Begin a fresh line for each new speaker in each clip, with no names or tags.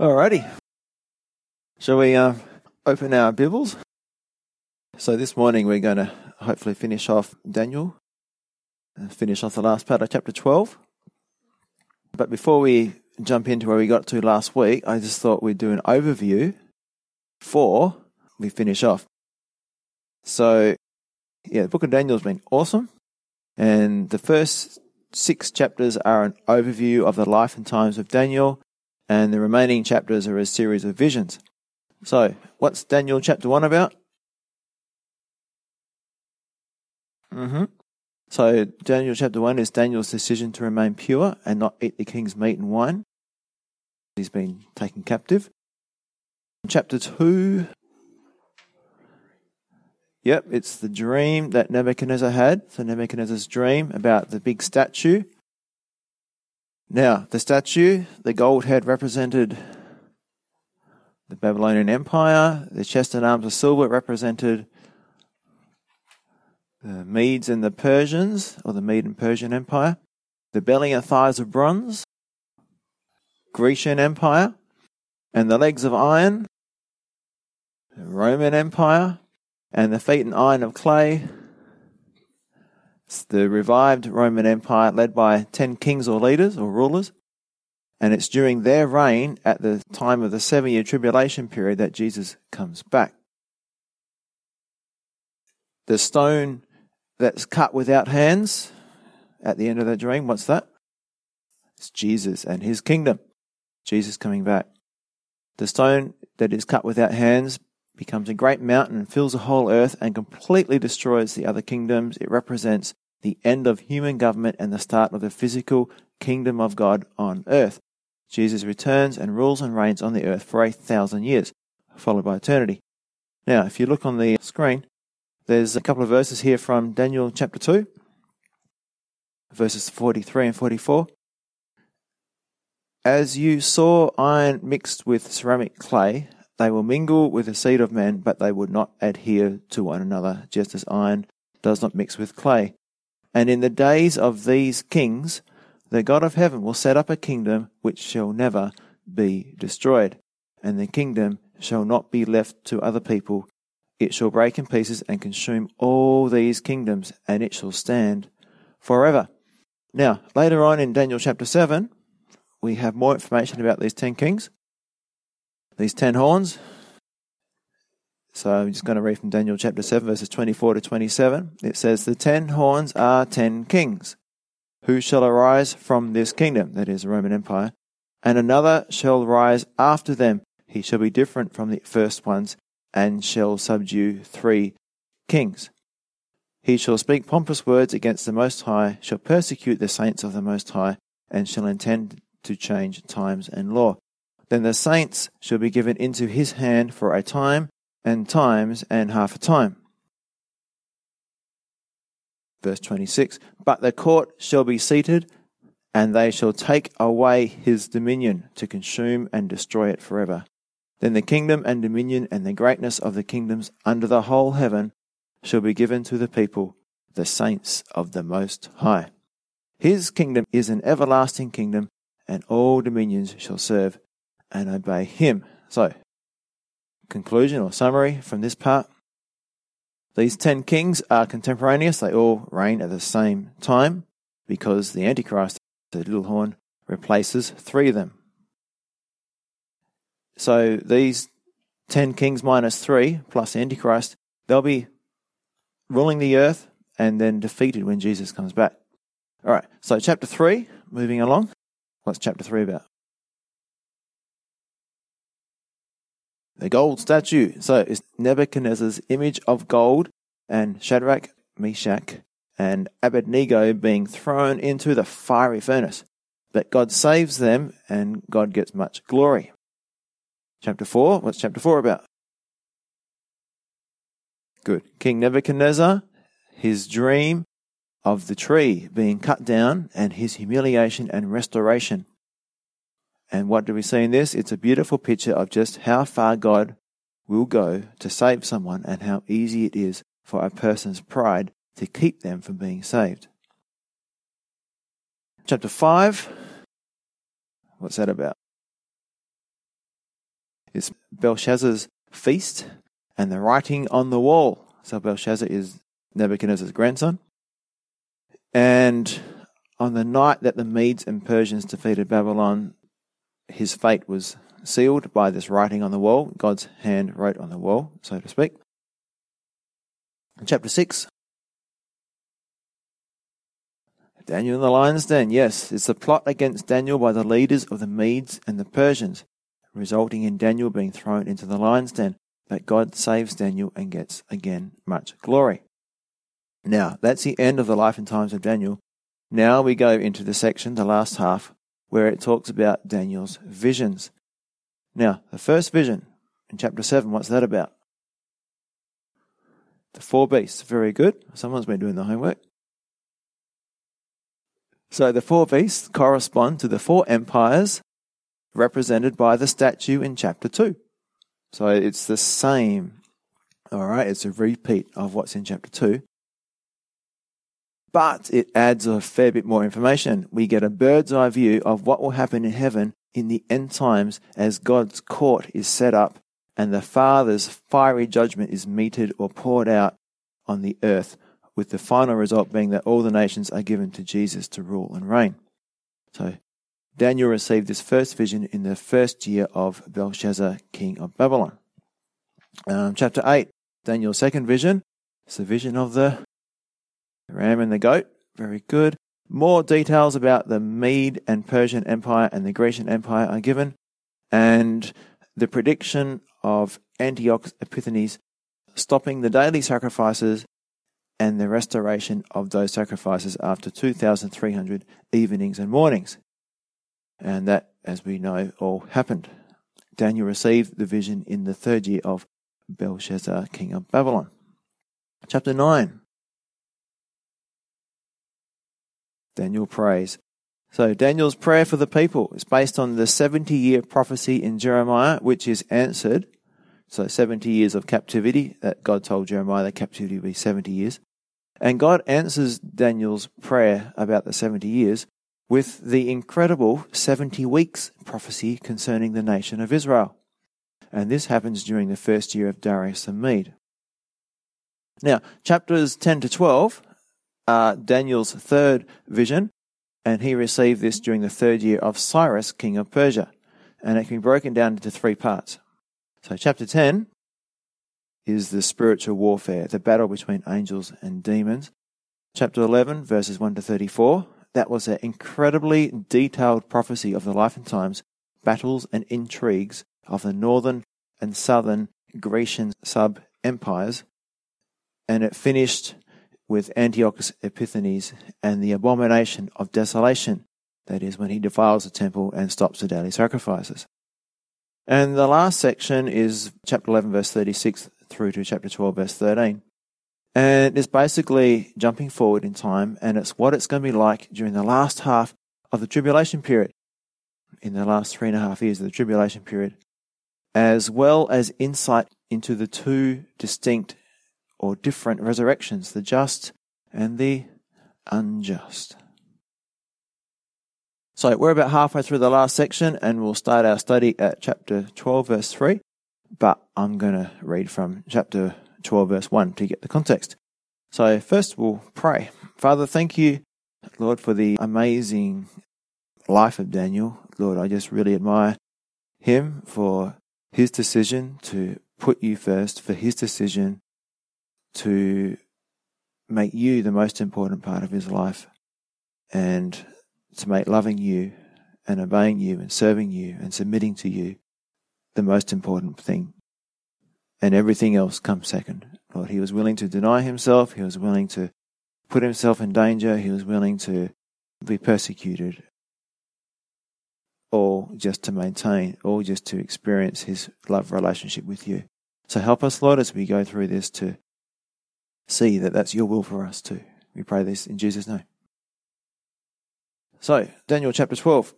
Alrighty. Shall we uh, open our Bibles? So this morning we're going to hopefully finish off Daniel, uh, finish off the last part of chapter 12. But before we jump into where we got to last week, I just thought we'd do an overview before we finish off. So, yeah, the book of Daniel's been awesome. And the first six chapters are an overview of the life and times of Daniel, and the remaining chapters are a series of visions. So, what's Daniel chapter 1 about? Mm-hmm. So, Daniel chapter 1 is Daniel's decision to remain pure and not eat the king's meat and wine. He's been taken captive. Chapter 2 Yep, it's the dream that Nebuchadnezzar had. So Nebuchadnezzar's dream about the big statue. Now, the statue, the gold head represented the Babylonian Empire. The chest and arms of silver represented the Medes and the Persians, or the Mede and Persian Empire. The belly and thighs of bronze, Grecian Empire. And the legs of iron, the Roman Empire and the feet and iron of clay. The revived Roman Empire led by 10 kings or leaders or rulers. And it's during their reign at the time of the seven year tribulation period that Jesus comes back. The stone that's cut without hands at the end of that dream, what's that? It's Jesus and his kingdom. Jesus coming back. The stone that is cut without hands becomes a great mountain fills the whole earth and completely destroys the other kingdoms. It represents the end of human government and the start of the physical kingdom of God on earth. Jesus returns and rules and reigns on the earth for a thousand years, followed by eternity. Now, if you look on the screen, there's a couple of verses here from Daniel chapter 2, verses 43 and 44. As you saw iron mixed with ceramic clay, they will mingle with the seed of men, but they will not adhere to one another, just as iron does not mix with clay. And in the days of these kings, the God of heaven will set up a kingdom which shall never be destroyed, and the kingdom shall not be left to other people. It shall break in pieces and consume all these kingdoms, and it shall stand forever. Now, later on in Daniel chapter 7, we have more information about these ten kings these ten horns. So I'm just going to read from Daniel chapter 7, verses 24 to 27. It says, The ten horns are ten kings. Who shall arise from this kingdom? That is the Roman Empire. And another shall rise after them. He shall be different from the first ones, and shall subdue three kings. He shall speak pompous words against the Most High, shall persecute the saints of the Most High, and shall intend to change times and law. Then the saints shall be given into his hand for a time, and times, and half a time. Verse 26 But the court shall be seated, and they shall take away his dominion to consume and destroy it forever. Then the kingdom and dominion and the greatness of the kingdoms under the whole heaven shall be given to the people, the saints of the Most High. His kingdom is an everlasting kingdom, and all dominions shall serve and obey him. So, conclusion or summary from this part. These ten kings are contemporaneous, they all reign at the same time because the Antichrist, the little horn, replaces three of them. So these ten kings minus three plus Antichrist, they'll be ruling the earth and then defeated when Jesus comes back. All right, so chapter three, moving along. What's chapter three about? The gold statue. So it's Nebuchadnezzar's image of gold and Shadrach, Meshach, and Abednego being thrown into the fiery furnace. But God saves them and God gets much glory. Chapter 4, what's chapter 4 about? Good. King Nebuchadnezzar, his dream of the tree being cut down and his humiliation and restoration. And what do we see in this? It's a beautiful picture of just how far God will go to save someone and how easy it is for a person's pride to keep them from being saved. Chapter 5. What's that about? It's Belshazzar's feast and the writing on the wall. So Belshazzar is Nebuchadnezzar's grandson. And on the night that the Medes and Persians defeated Babylon, his fate was sealed by this writing on the wall. God's hand wrote on the wall, so to speak. Chapter 6 Daniel in the lion's den. Yes, it's the plot against Daniel by the leaders of the Medes and the Persians, resulting in Daniel being thrown into the lion's den. But God saves Daniel and gets again much glory. Now, that's the end of the life and times of Daniel. Now we go into the section, the last half, where it talks about Daniel's visions. Now, the first vision in chapter 7, what's that about? The four beasts. Very good. Someone's been doing the homework. So the four beasts correspond to the four empires represented by the statue in chapter 2. So it's the same. All right, it's a repeat of what's in chapter 2. But it adds a fair bit more information. We get a bird's eye view of what will happen in heaven in the end times as God's court is set up and the Father's fiery judgment is meted or poured out on the earth, with the final result being that all the nations are given to Jesus to rule and reign. So Daniel received this first vision in the first year of Belshazzar, king of Babylon. Um, chapter 8, Daniel's second vision. It's the vision of the ram and the goat. Very good. More details about the Mede and Persian Empire and the Grecian Empire are given, and the prediction of Antiochus Epiphanes stopping the daily sacrifices and the restoration of those sacrifices after 2,300 evenings and mornings. And that, as we know, all happened. Daniel received the vision in the third year of Belshazzar, king of Babylon. Chapter 9 Daniel prays. So, Daniel's prayer for the people is based on the 70 year prophecy in Jeremiah, which is answered. So, 70 years of captivity that God told Jeremiah that captivity would be 70 years. And God answers Daniel's prayer about the 70 years with the incredible 70 weeks prophecy concerning the nation of Israel. And this happens during the first year of Darius the Mede. Now, chapters 10 to 12 are Daniel's third vision, and he received this during the third year of Cyrus, king of Persia. And it can be broken down into three parts. So, chapter 10 is the spiritual warfare, the battle between angels and demons. Chapter 11, verses 1 to 34, that was an incredibly detailed prophecy of the life and times, battles and intrigues of the northern and southern Grecian sub empires. And it finished with Antiochus Epiphanes and the abomination of desolation, that is, when he defiles the temple and stops the daily sacrifices. And the last section is chapter 11, verse 36 through to chapter 12, verse 13. And it's basically jumping forward in time, and it's what it's going to be like during the last half of the tribulation period, in the last three and a half years of the tribulation period, as well as insight into the two distinct or different resurrections, the just and the unjust. So we're about halfway through the last section and we'll start our study at chapter 12 verse 3, but I'm going to read from chapter 12 verse 1 to get the context. So first we'll pray. Father, thank you, Lord, for the amazing life of Daniel. Lord, I just really admire him for his decision to put you first, for his decision to make you the most important part of his life and to make loving you and obeying you and serving you and submitting to you the most important thing. And everything else comes second. Lord, he was willing to deny himself. He was willing to put himself in danger. He was willing to be persecuted. All just to maintain, all just to experience his love relationship with you. So help us, Lord, as we go through this to see that that's your will for us too. We pray this in Jesus' name. So, Daniel chapter 12.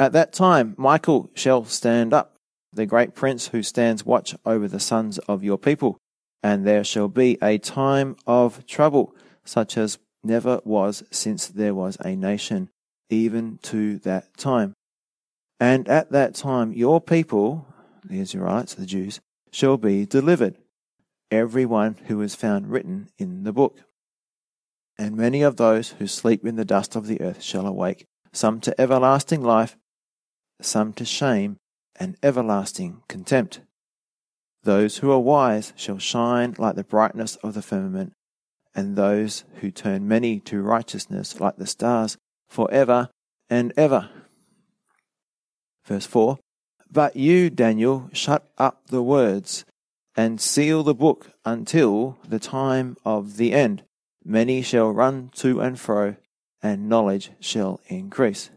At that time, Michael shall stand up, the great prince who stands watch over the sons of your people, and there shall be a time of trouble, such as never was since there was a nation, even to that time. And at that time, your people, the Israelites, the Jews, shall be delivered, every one who is found written in the book. And many of those who sleep in the dust of the earth shall awake, some to everlasting life, some to shame and everlasting contempt. Those who are wise shall shine like the brightness of the firmament, and those who turn many to righteousness like the stars for ever and ever. Verse 4 But you, Daniel, shut up the words and seal the book until the time of the end. Many shall run to and fro, and knowledge shall increase.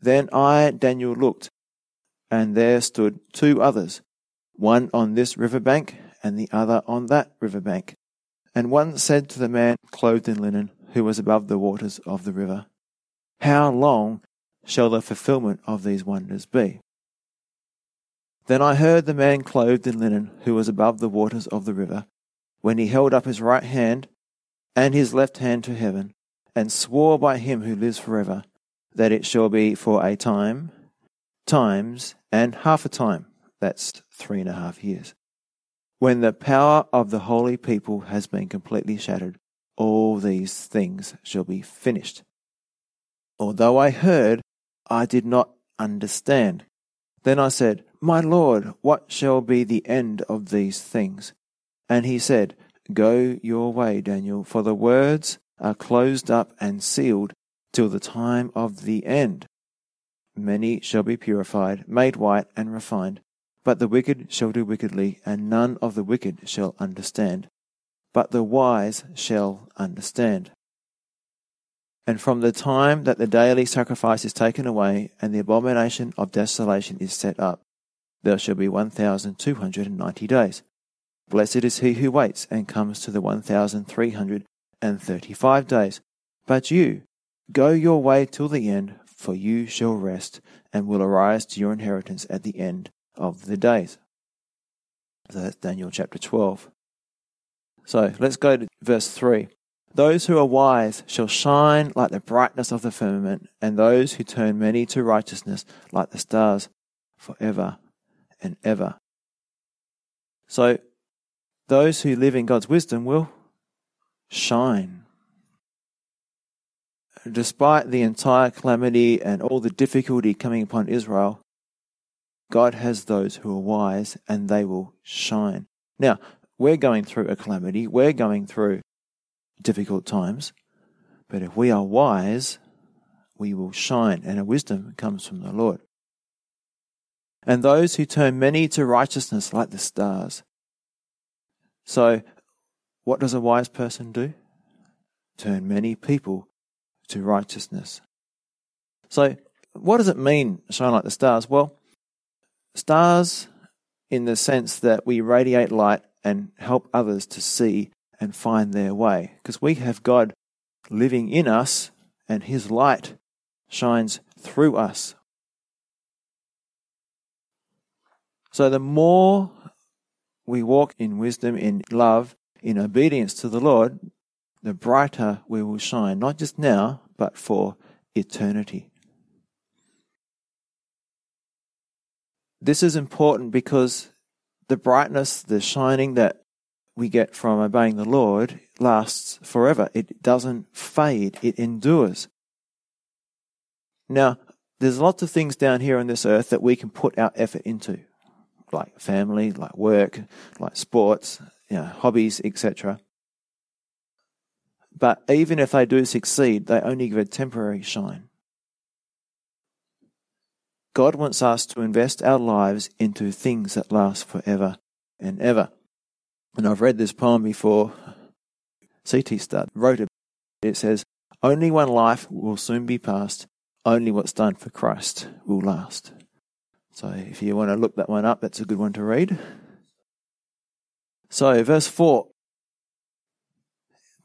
Then I, Daniel, looked, and there stood two others, one on this river bank, and the other on that river bank. And one said to the man clothed in linen, who was above the waters of the river, How long shall the fulfillment of these wonders be? Then I heard the man clothed in linen, who was above the waters of the river, when he held up his right hand and his left hand to heaven, and swore by him who lives forever, that it shall be for a time, times, and half a time. That's three and a half years. When the power of the holy people has been completely shattered, all these things shall be finished. Although I heard, I did not understand. Then I said, My Lord, what shall be the end of these things? And he said, Go your way, Daniel, for the words are closed up and sealed till the time of the end. Many shall be purified, made white, and refined. But the wicked shall do wickedly, and none of the wicked shall understand. But the wise shall understand. And from the time that the daily sacrifice is taken away, and the abomination of desolation is set up, there shall be one thousand two hundred and ninety days. Blessed is he who waits and comes to the one thousand three hundred and thirty five days. But you, go your way till the end, for you shall rest, and will arise to your inheritance at the end of the days. So that's Daniel chapter 12. So let's go to verse 3. Those who are wise shall shine like the brightness of the firmament, and those who turn many to righteousness like the stars forever and ever. So, those who live in God's wisdom will shine despite the entire calamity and all the difficulty coming upon Israel, God has those who are wise and they will shine. Now, we're going through a calamity, we're going through difficult times, but if we are wise, we will shine, and our wisdom comes from the Lord. And those who turn many to righteousness like the stars. So, what does a wise person do? Turn many people to righteousness. So, what does it mean, shine like the stars? Well, stars, in the sense that we radiate light and help others to see and find their way, because we have God living in us and His light shines through us. So, the more we walk in wisdom, in love, in obedience to the Lord, the brighter we will shine, not just now, but for eternity. This is important because the brightness, the shining that we get from obeying the Lord lasts forever. It doesn't fade, it endures. Now, there's lots of things down here on this earth that we can put our effort into, like family, like work, like sports, you know, hobbies, etc. But even if they do succeed, they only give a temporary shine. God wants us to invest our lives into things that last forever and ever. And I've read this poem before. C.T. Studd wrote it. It says, Only one life will soon be past, only what's done for Christ will last. So if you want to look that one up, that's a good one to read. So, verse 4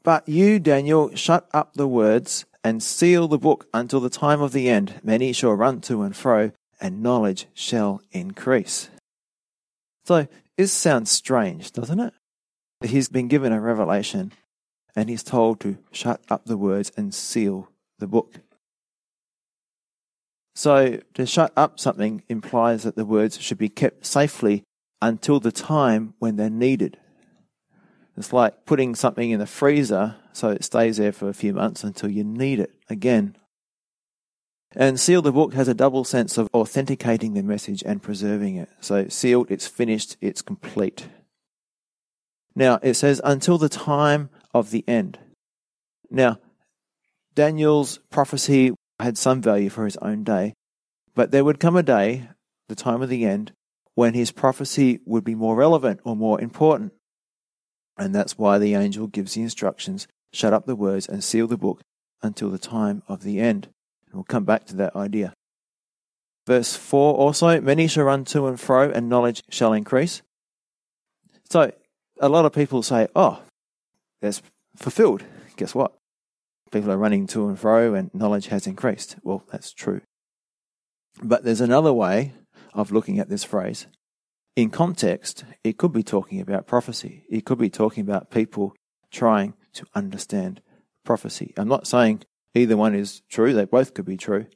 but you, Daniel, shut up the words and seal the book until the time of the end. Many shall run to and fro, and knowledge shall increase. So, this sounds strange, doesn't it? He's been given a revelation and he's told to shut up the words and seal the book. So to shut up something implies that the words should be kept safely until the time when they're needed. It's like putting something in the freezer so it stays there for a few months until you need it again. And seal the book has a double sense of authenticating the message and preserving it. So sealed, it's finished, it's complete. Now it says until the time of the end. Now, Daniel's prophecy had some value for his own day, but there would come a day, the time of the end, when his prophecy would be more relevant or more important. And that's why the angel gives the instructions shut up the words and seal the book until the time of the end. And we'll come back to that idea. Verse 4 also, many shall run to and fro, and knowledge shall increase. So, a lot of people say, oh, that's fulfilled. Guess what? People are running to and fro, and knowledge has increased. Well, that's true. But there's another way of looking at this phrase. In context, it could be talking about prophecy. It could be talking about people trying to understand prophecy. I'm not saying either one is true, they both could be true.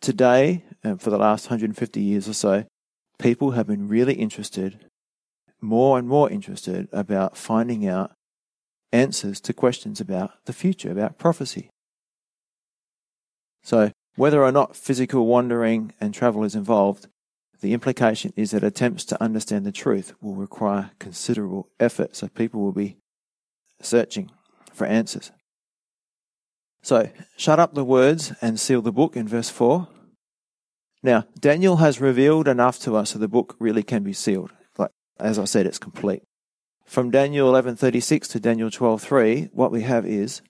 Today, and for the last 150 years or so, people have been really interested, more and more interested, about finding out answers to questions about the future, about prophecy. So, whether or not physical wandering and travel is involved, the implication is that attempts to understand the truth will require considerable effort, so people will be searching for answers. So, shut up the words and seal the book in verse 4. Now, Daniel has revealed enough to us so the book really can be sealed. Like as I said, it's complete. From Daniel 11:36 to Daniel 12:3, what we have is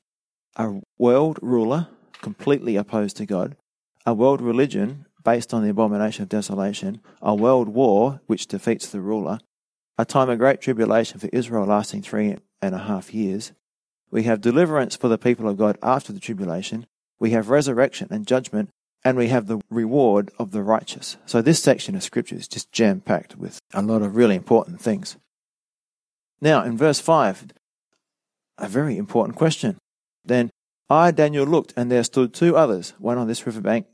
a world ruler completely opposed to God, a world religion based on the abomination of desolation, a world war which defeats the ruler, a time of great tribulation for Israel lasting three and a half years. We have deliverance for the people of God after the tribulation. We have resurrection and judgment, and we have the reward of the righteous. So this section of scripture is just jam packed with a lot of really important things. Now, in verse 5, a very important question. Then I, Daniel, looked, and there stood two others, one on this river bank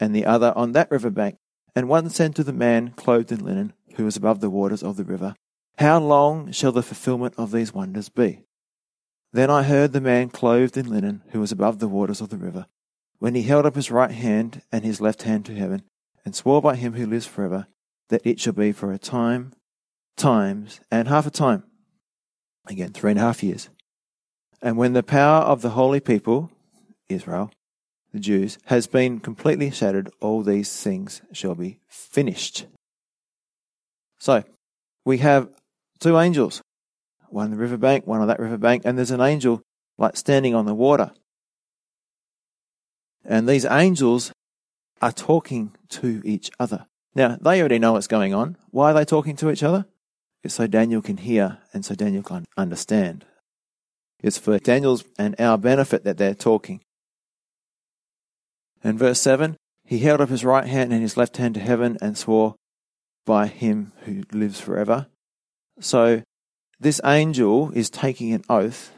and the other on that river bank. And one said to the man clothed in linen, who was above the waters of the river, How long shall the fulfillment of these wonders be? Then I heard the man clothed in linen, who was above the waters of the river, when he held up his right hand and his left hand to heaven, and swore by him who lives forever, that it shall be for a time, times, and half a time. Again, three and a half years. And when the power of the holy people, Israel, the Jews, has been completely shattered, all these things shall be finished. So, we have two angels, one on the riverbank, one on that riverbank, and there's an angel like standing on the water. And these angels are talking to each other. Now, they already know what's going on. Why are they talking to each other? So Daniel can hear and so Daniel can understand. It's for Daniel's and our benefit that they're talking. In verse 7, he held up his right hand and his left hand to heaven and swore by him who lives forever. So this angel is taking an oath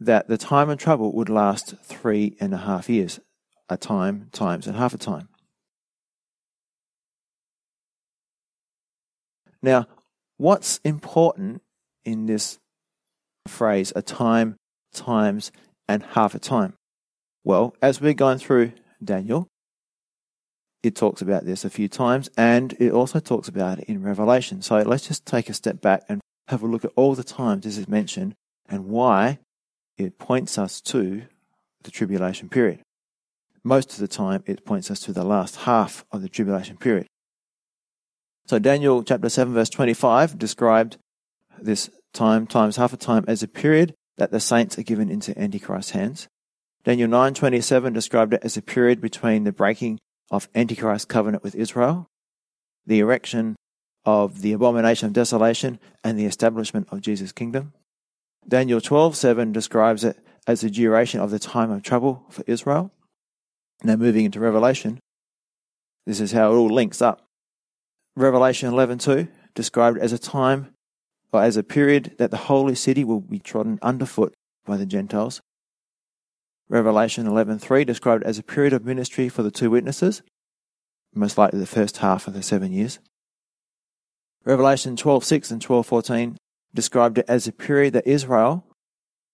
that the time of trouble would last three and a half years, a time, times, and half a time. Now, what's important in this phrase, a time, times, and half a time? Well, as we're going through Daniel, it talks about this a few times, and it also talks about it in Revelation. So let's just take a step back and have a look at all the times this is mentioned and why it points us to the tribulation period. Most of the time, it points us to the last half of the tribulation period. So, Daniel chapter 7, verse 25 described this time times half a time as a period that the saints are given into Antichrist's hands. Daniel 9:27 described it as a period between the breaking of Antichrist's covenant with Israel, the erection of the abomination of desolation, and the establishment of Jesus' kingdom. Daniel 12:7 describes it as the duration of the time of trouble for Israel. Now moving into Revelation, this is how it all links up. Revelation 11:2 described as a time or as a period that the holy city will be trodden underfoot by the Gentiles. Revelation 11:3 described as a period of ministry for the two witnesses, most likely the first half of the 7 years. Revelation 12:6 and 12:14 described it as a period that Israel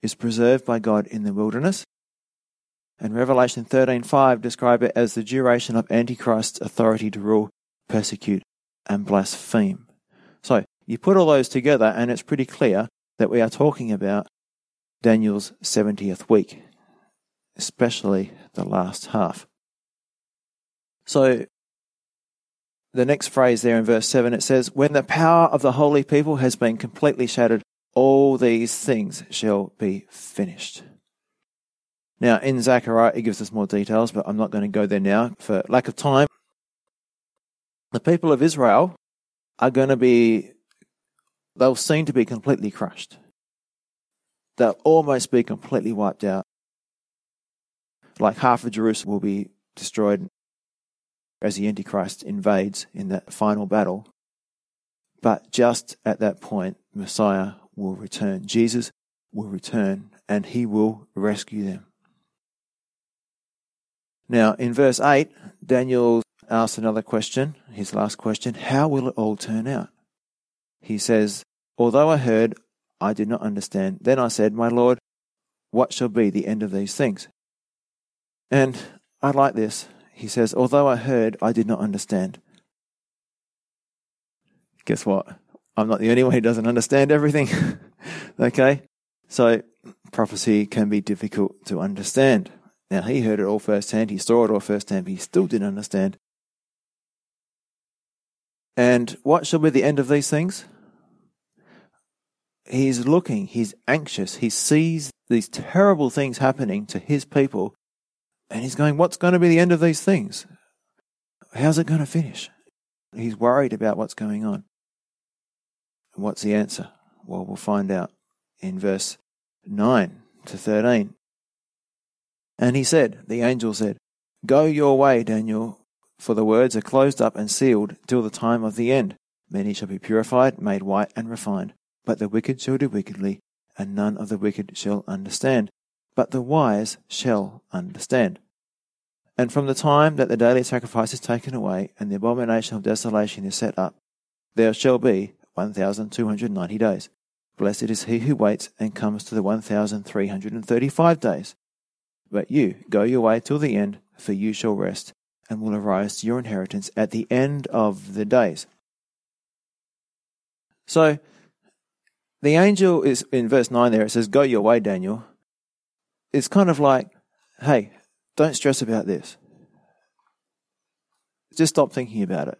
is preserved by God in the wilderness. And Revelation 13:5 described it as the duration of Antichrist's authority to rule, persecute, and blaspheme. So you put all those together, and it's pretty clear that we are talking about Daniel's 70th week, especially the last half. So the next phrase there in verse 7 it says, When the power of the holy people has been completely shattered, all these things shall be finished. Now, in Zechariah, it gives us more details, but I'm not going to go there now for lack of time. The people of Israel are going to be, they'll seem to be completely crushed. They'll almost be completely wiped out. Like half of Jerusalem will be destroyed as the Antichrist invades in that final battle. But just at that point, Messiah will return. Jesus will return and he will rescue them. Now, in verse 8, Daniel asks another question, his last question How will it all turn out? He says, Although I heard, I did not understand. Then I said, My Lord, what shall be the end of these things? And I like this. He says, Although I heard, I did not understand. Guess what? I'm not the only one who doesn't understand everything. okay? So, prophecy can be difficult to understand. Now, he heard it all firsthand, he saw it all firsthand, but he still didn't understand. And what shall be the end of these things? He's looking, he's anxious, he sees these terrible things happening to his people, and he's going, What's going to be the end of these things? How's it going to finish? He's worried about what's going on. And what's the answer? Well, we'll find out in verse 9 to 13. And he said, The angel said, Go your way, Daniel, for the words are closed up and sealed till the time of the end. Many shall be purified, made white, and refined. But the wicked shall do wickedly, and none of the wicked shall understand but the wise shall understand. And from the time that the daily sacrifice is taken away, and the abomination of desolation is set up, there shall be 1,290 days. Blessed is he who waits and comes to the 1,335 days. But you, go your way till the end, for you shall rest, and will arise to your inheritance at the end of the days. So, the angel is in verse 9 there, it says, Go your way, Daniel it's kind of like, hey, don't stress about this. Just stop thinking about it.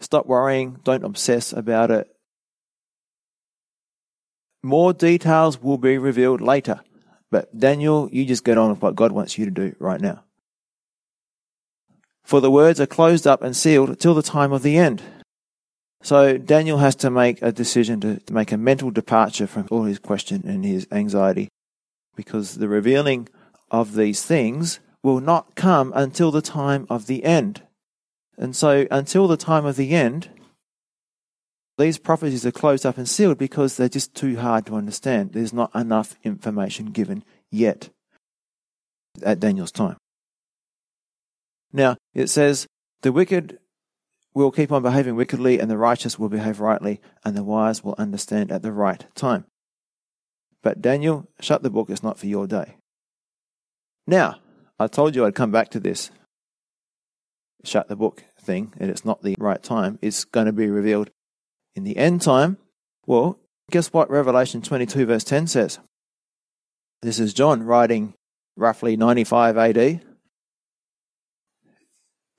Stop worrying. Don't obsess about it. More details will be revealed later. But Daniel, you just get on with what God wants you to do right now. For the words are closed up and sealed till the time of the end. So Daniel has to make a decision to, to make a mental departure from all his question and his anxiety because the revealing of these things will not come until the time of the end. And so until the time of the end, these prophecies are closed up and sealed because they're just too hard to understand. There's not enough information given yet at Daniel's time. Now, it says, the wicked will keep on behaving wickedly, and the righteous will behave rightly, and the wise will understand at the right time. But Daniel, shut the book, it's not for your day. Now, I told you I'd come back to this shut the book thing, and it's not the right time. It's going to be revealed in the end time. Well, guess what Revelation 22, verse 10 says? This is John writing roughly 95 AD.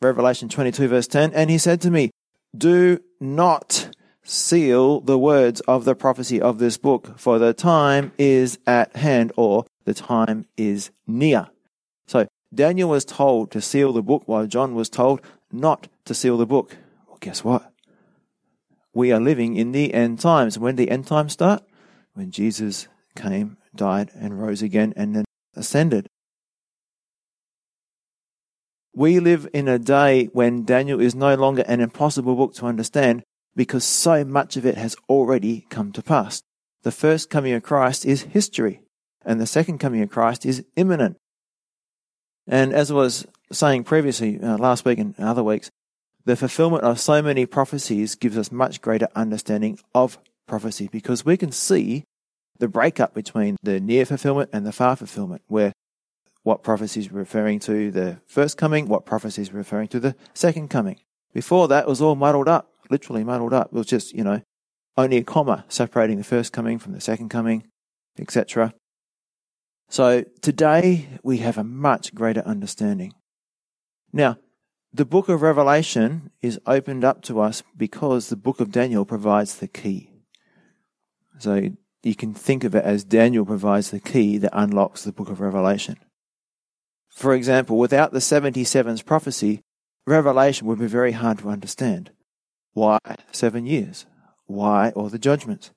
Revelation 22, verse 10. And he said to me, Do not seal the words of the prophecy of this book, for the time is at hand, or the time is near. So Daniel was told to seal the book, while John was told not to seal the book. Well, guess what? We are living in the end times. When did the end times start? When Jesus came, died, and rose again, and then ascended. We live in a day when Daniel is no longer an impossible book to understand because so much of it has already come to pass. The first coming of Christ is history. and the second coming of Christ is imminent. And as I was saying previously, uh, last week and other weeks, the fulfillment of so many prophecies gives us much greater understanding of prophecy because we can see the breakup between the near fulfillment and the far fulfillment, where what prophecy is referring to the first coming, what prophecy is referring to the second coming. Before that, was all muddled up, literally muddled up. It was just, you know, only a comma separating the first coming from the second coming, etc. So today we have a much greater understanding. Now, the book of Revelation is opened up to us because the book of Daniel provides the key. So you can think of it as Daniel provides the key that unlocks the book of Revelation. For example, without the 77's prophecy, Revelation would be very hard to understand. Why seven years? Why all the judgments?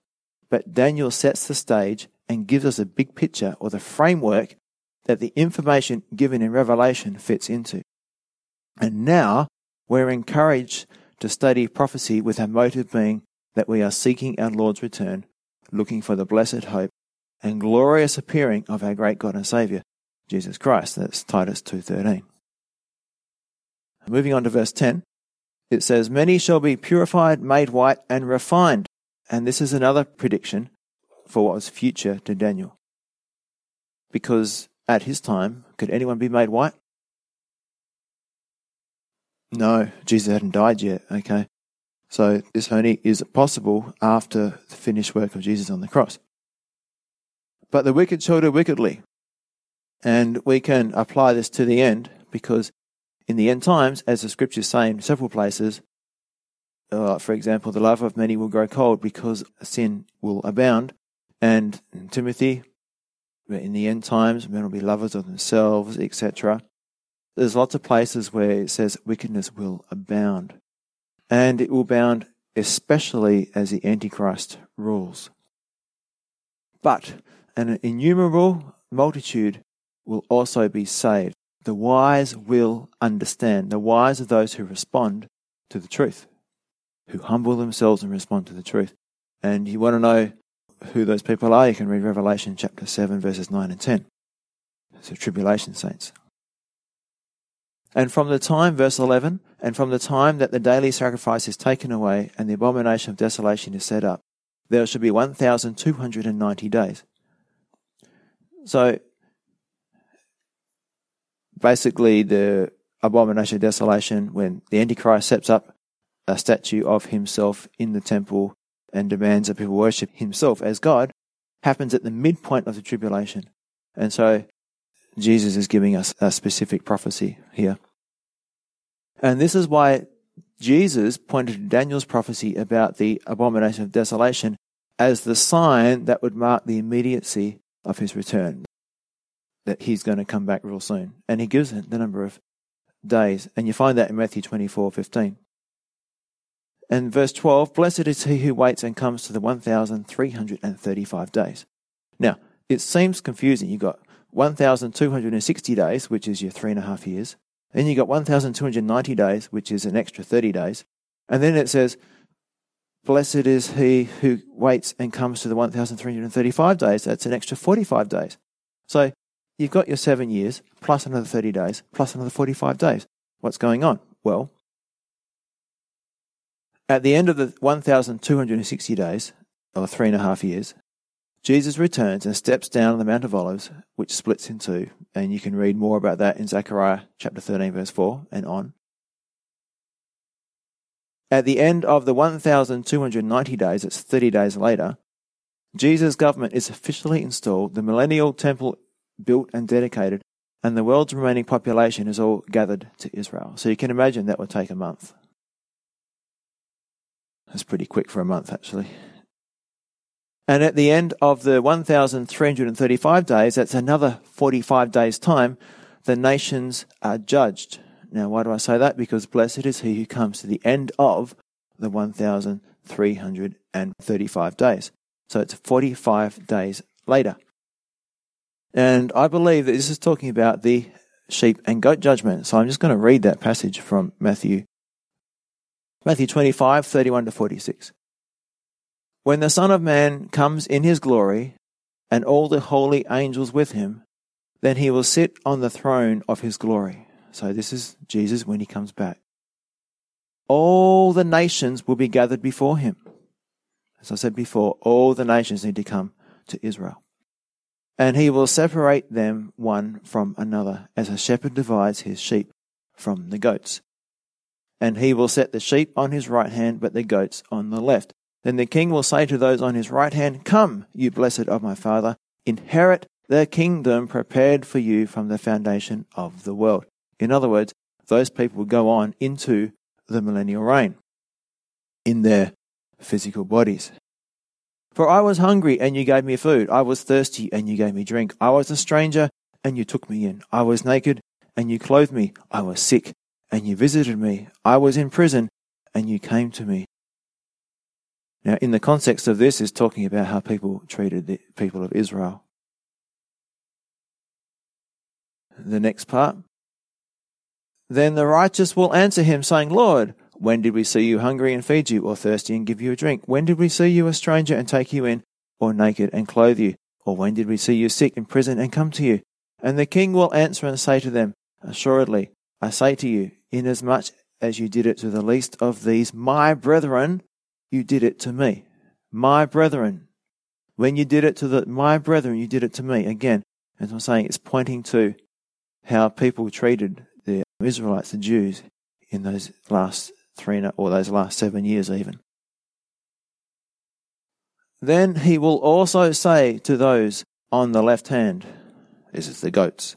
But Daniel sets the stage and gives us a big picture or the framework that the information given in Revelation fits into. And now we're encouraged to study prophecy with our motive being that we are seeking our Lord's return, looking for the blessed hope and glorious appearing of our great God and Saviour, Jesus Christ. That's Titus 2.13. Moving on to verse 10, it says, Many shall be purified, made white, and refined. And this is another prediction for what was future to Daniel. Because at his time, could anyone be made white? No, Jesus hadn't died yet, okay? So this only is possible after the finished work of Jesus on the cross. But the wicked shall do wickedly. And we can apply this to the end because in the end times, as the scriptures say in several places, uh, for example, the love of many will grow cold because sin will abound. And in Timothy, in the end times, men will be lovers of themselves, etc. There's lots of places where it says wickedness will abound. And it will abound especially as the Antichrist rules. But an innumerable multitude will also be saved. The wise will understand. The wise are those who respond to the truth, who humble themselves and respond to the truth. And you want to know who those people are, you can read Revelation chapter 7, verses 9 and 10. So, tribulation saints. And from the time, verse 11, and from the time that the daily sacrifice is taken away and the abomination of desolation is set up, there shall be 1,290 days. So, basically the abomination of desolation when the Antichrist sets up a statue of himself in the temple and demands that people worship himself as God happens at the midpoint of the tribulation. And so Jesus is giving us a specific prophecy here. And this is why Jesus pointed to Daniel's prophecy about the abomination of desolation as the sign that would mark the immediacy of his return that he's going to come back real soon. And he gives it the number of days. And you find that in Matthew 24 15. And verse 12 Blessed is he who waits and comes to the 1,335 days. Now, it seems confusing. You've got 1,260 days, which is your three and a half years. Then you've got 1,290 days, which is an extra 30 days. And then it says, Blessed is he who waits and comes to the 1,335 days. That's an extra 45 days. So You've got your seven years, plus another 30 days, plus another 45 days. What's going on? Well, at the end of the 1,260 days, or three and a half years, Jesus returns and steps down on the Mount of Olives, which splits in two. And you can read more about that in Zechariah chapter 13, verse 4 and on. At the end of the 1,290 days, it's 30 days later, Jesus' government is officially installed. The millennial temple built and dedicated, and the world's remaining population is all gathered to Israel. So you can imagine that would take a month. That's pretty quick for a month, actually. And at the end of the 1,335 days, that's another 45 days' time, the nations are judged. Now, why do I say that? Because blessed is he who comes to the end of the 1,335 days. So it's 45 days later. And I believe that this is talking about the sheep and goat judgment. So I'm just going to read that passage from Matthew. Matthew 25, 31 to 46. When the Son of Man comes in his glory, and all the holy angels with him. Then he will sit on the throne of his glory. So this is Jesus when he comes back. All the nations will be gathered before him. As I said before, all the nations need to come to Israel. And he will separate them one from another, as a shepherd divides his sheep from the goats. And he will set the sheep on his right hand, but the goats on the left. Then the king will say to those on his right hand, Come, you blessed of my father, inherit the kingdom prepared for you from the foundation of the world. In other words, those people will go on into the millennial reign in their physical bodies. For I was hungry and you gave me food. I was thirsty and you gave me drink. I was a stranger and you took me in. I was naked and you clothed me. I was sick and you visited me. I was in prison and you came to me. Now, in the context of this, is talking about how people treated the people of Israel. The next part. Then the righteous will answer him, saying, Lord, when did we see you hungry and feed you, or thirsty and give you a drink? When did we see you a stranger and take you in, or naked and clothe you? Or when did we see you sick in prison and come to you? And the king will answer and say to them, Assuredly, I say to you, inasmuch as you did it to the least of these, my brethren, you did it to me. My brethren. When you did it to the my brethren, you did it to me. Again, as I'm saying, it's pointing to how people treated the Israelites, the Jews, in those last three or those last seven years even. Then he will also say to those on the left hand, this is the goats,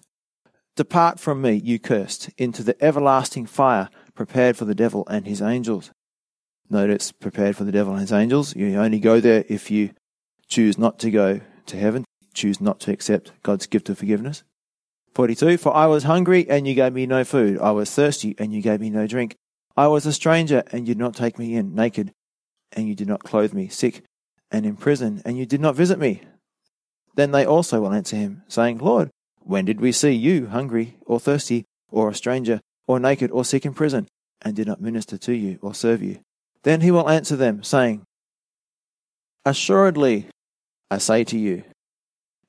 Depart from me, you cursed, into the everlasting fire prepared for the devil and his angels. Notice, prepared for the devil and his angels. You only go there if you choose not to go to heaven, choose not to accept God's gift of forgiveness. 42. For I was hungry and you gave me no food. I was thirsty and you gave me no drink. I was a stranger, and you did not take me in, naked, and you did not clothe me, sick, and in prison, and you did not visit me. Then they also will answer him, saying, Lord, when did we see you hungry, or thirsty, or a stranger, or naked, or sick in prison, and did not minister to you, or serve you? Then he will answer them, saying, Assuredly, I say to you,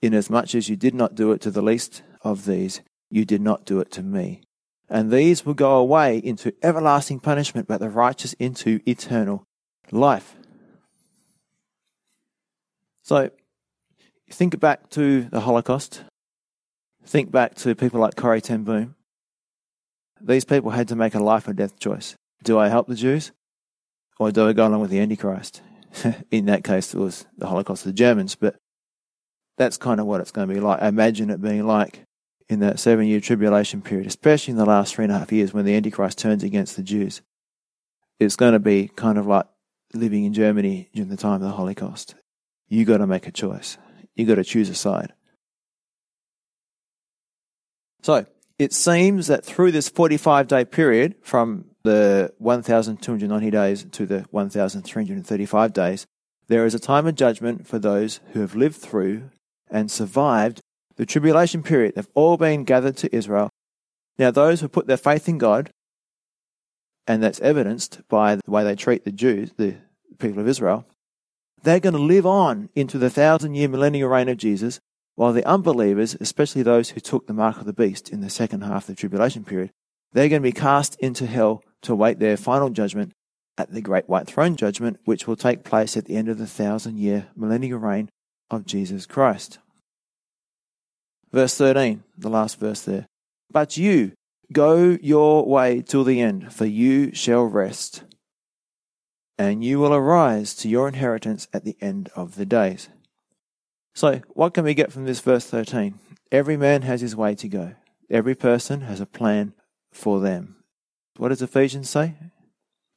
inasmuch as you did not do it to the least of these, you did not do it to me and these will go away into everlasting punishment, but the righteous into eternal life. So, think back to the Holocaust. Think back to people like Corrie Ten Boom. These people had to make a life or death choice. Do I help the Jews? Or do I go along with the Antichrist? In that case, it was the Holocaust of the Germans, but that's kind of what it's going to be like. Imagine it being like in that seven year tribulation period, especially in the last three and a half years when the Antichrist turns against the Jews. It's going to be kind of like living in Germany during the time of the Holocaust. You got to make a choice. You got to choose a side. So it seems that through this 45 day period, from the 1,290 days to the 1,335 days, there is a time of judgment for those who have lived through and survived the tribulation period. They've all been gathered to Israel. Now, those who put their faith in God, and that's evidenced by the way they treat the Jews, the people of Israel, they're going to live on into the thousand year millennial reign of Jesus, while the unbelievers, especially those who took the mark of the beast in the second half of the tribulation period, they're going to be cast into hell to await their final judgment at the great white throne judgment, which will take place at the end of the thousand year millennial reign of Jesus Christ. Verse 13, the last verse there. But you, go your way till the end, for you shall rest, and you will arise to your inheritance at the end of the days. So, what can we get from this verse 13? Every man has his way to go. Every person has a plan for them. What does Ephesians say?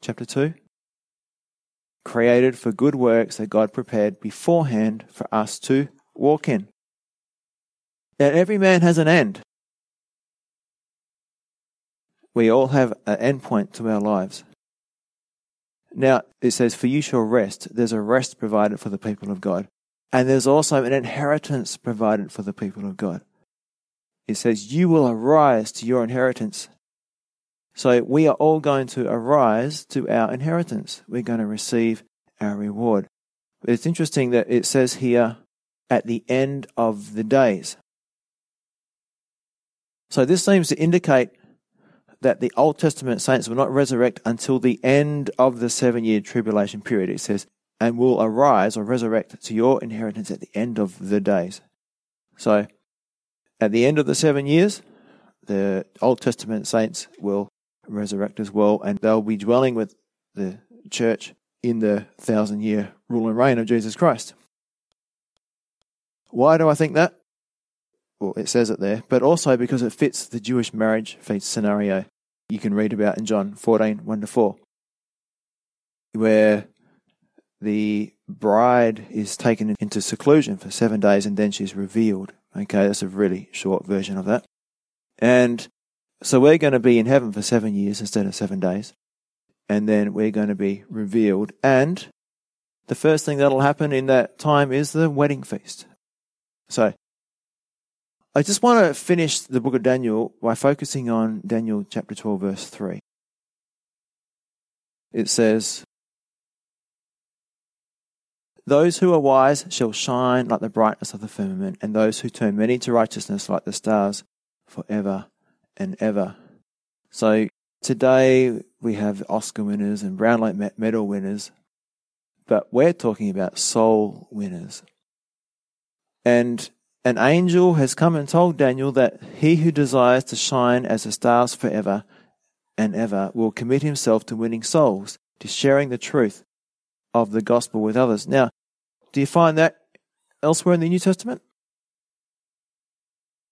Chapter 2? Created for good works that God prepared beforehand for us to walk in that every man has an end. We all have an end point to our lives. Now, it says, For you shall rest. There's a rest provided for the people of God. And there's also an inheritance provided for the people of God. It says, You will arise to your inheritance. So we are all going to arise to our inheritance. We're going to receive our reward. It's interesting that it says here at the end of the days. So this seems to indicate that the Old Testament saints will not resurrect until the end of the seven year tribulation period. It says, and will arise or resurrect to your inheritance at the end of the days. So, at the end of the seven years, the Old Testament saints will resurrect as well, and they'll be dwelling with the church in the thousand year rule and reign of Jesus Christ. Why do I think that? Well, it says it there, but also because it fits the Jewish marriage feast scenario you can read about in John 14 1 to 4, where the bride is taken into seclusion for seven days and then she's revealed. Okay, that's a really short version of that. And so we're going to be in heaven for seven years instead of seven days. And then we're going to be revealed. And the first thing that'll happen in that time is the wedding feast. So I just want to finish the book of Daniel by focusing on Daniel chapter 12, verse 3. It says, Those who are wise shall shine like the brightness of the firmament, and those who turn many to righteousness like the stars forever and ever. So today we have Oscar winners and Brownlow medal winners, but we're talking about soul winners. And an angel has come and told Daniel that he who desires to shine as the stars forever and ever will commit himself to winning souls, to sharing the truth of the gospel with others. Now, do you find that elsewhere in the New Testament?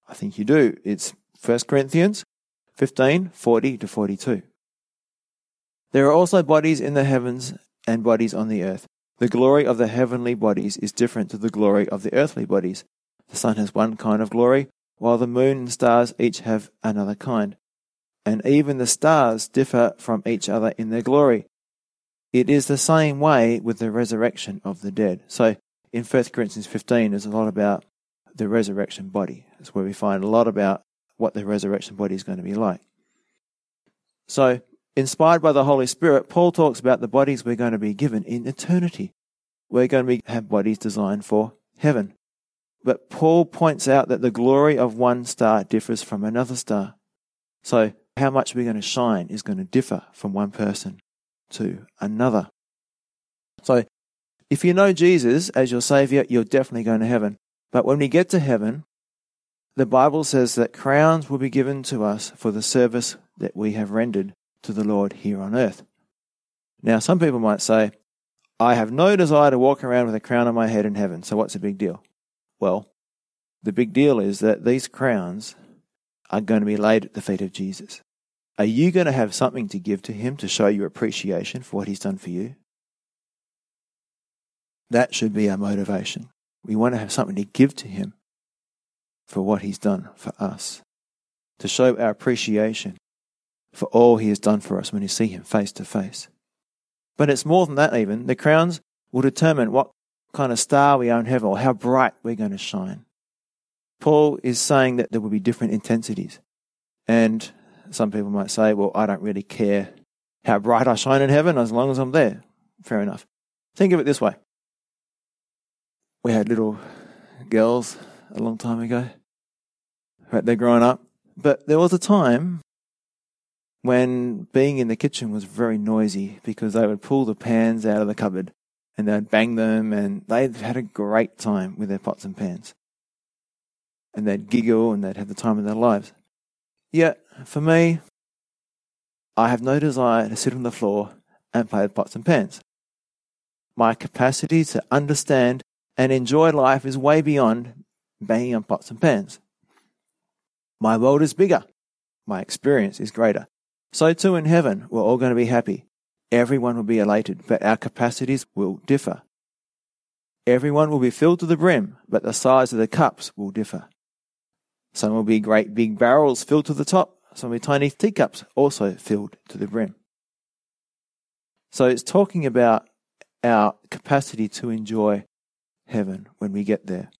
I think you do. It's 1 Corinthians 15 40 to 42. There are also bodies in the heavens and bodies on the earth. The glory of the heavenly bodies is different to the glory of the earthly bodies. The sun has one kind of glory, while the moon and stars each have another kind. And even the stars differ from each other in their glory. It is the same way with the resurrection of the dead. So in 1 Corinthians 15, there's a lot about the resurrection body. That's where we find a lot about what the resurrection body is going to be like. So, inspired by the Holy Spirit, Paul talks about the bodies we're going to be given in eternity. We're going to be, have bodies designed for heaven. But Paul points out that the glory of one star differs from another star. So, how much we're going to shine is going to differ from one person to another. So, if you know Jesus as your Savior, you're definitely going to heaven. But when we get to heaven, the Bible says that crowns will be given to us for the service that we have rendered to the Lord here on earth. Now, some people might say, I have no desire to walk around with a crown on my head in heaven, so what's the big deal? Well, the big deal is that these crowns are going to be laid at the feet of Jesus. Are you going to have something to give to him to show your appreciation for what he's done for you? That should be our motivation. We want to have something to give to him for what he's done for us, to show our appreciation for all he has done for us when we see him face to face. But it's more than that, even. The crowns will determine what kind of star we are in heaven or how bright we're going to shine. Paul is saying that there will be different intensities. And some people might say, well, I don't really care how bright I shine in heaven as long as I'm there. Fair enough. Think of it this way. We had little girls a long time ago. Right, they're growing up. But there was a time when being in the kitchen was very noisy because they would pull the pans out of the cupboard and they'd bang them and they'd had a great time with their pots and pans. And they'd giggle and they'd have the time of their lives. Yet, for me, I have no desire to sit on the floor and play with pots and pans. My capacity to understand and enjoy life is way beyond banging on pots and pans. My world is bigger. My experience is greater. So too in heaven, we're all going to be happy. Everyone will be elated, but our capacities will differ. Everyone will be filled to the brim, but the size of the cups will differ. Some will be great big barrels filled to the top, some will be tiny teacups also filled to the brim. So it's talking about our capacity to enjoy heaven when we get there.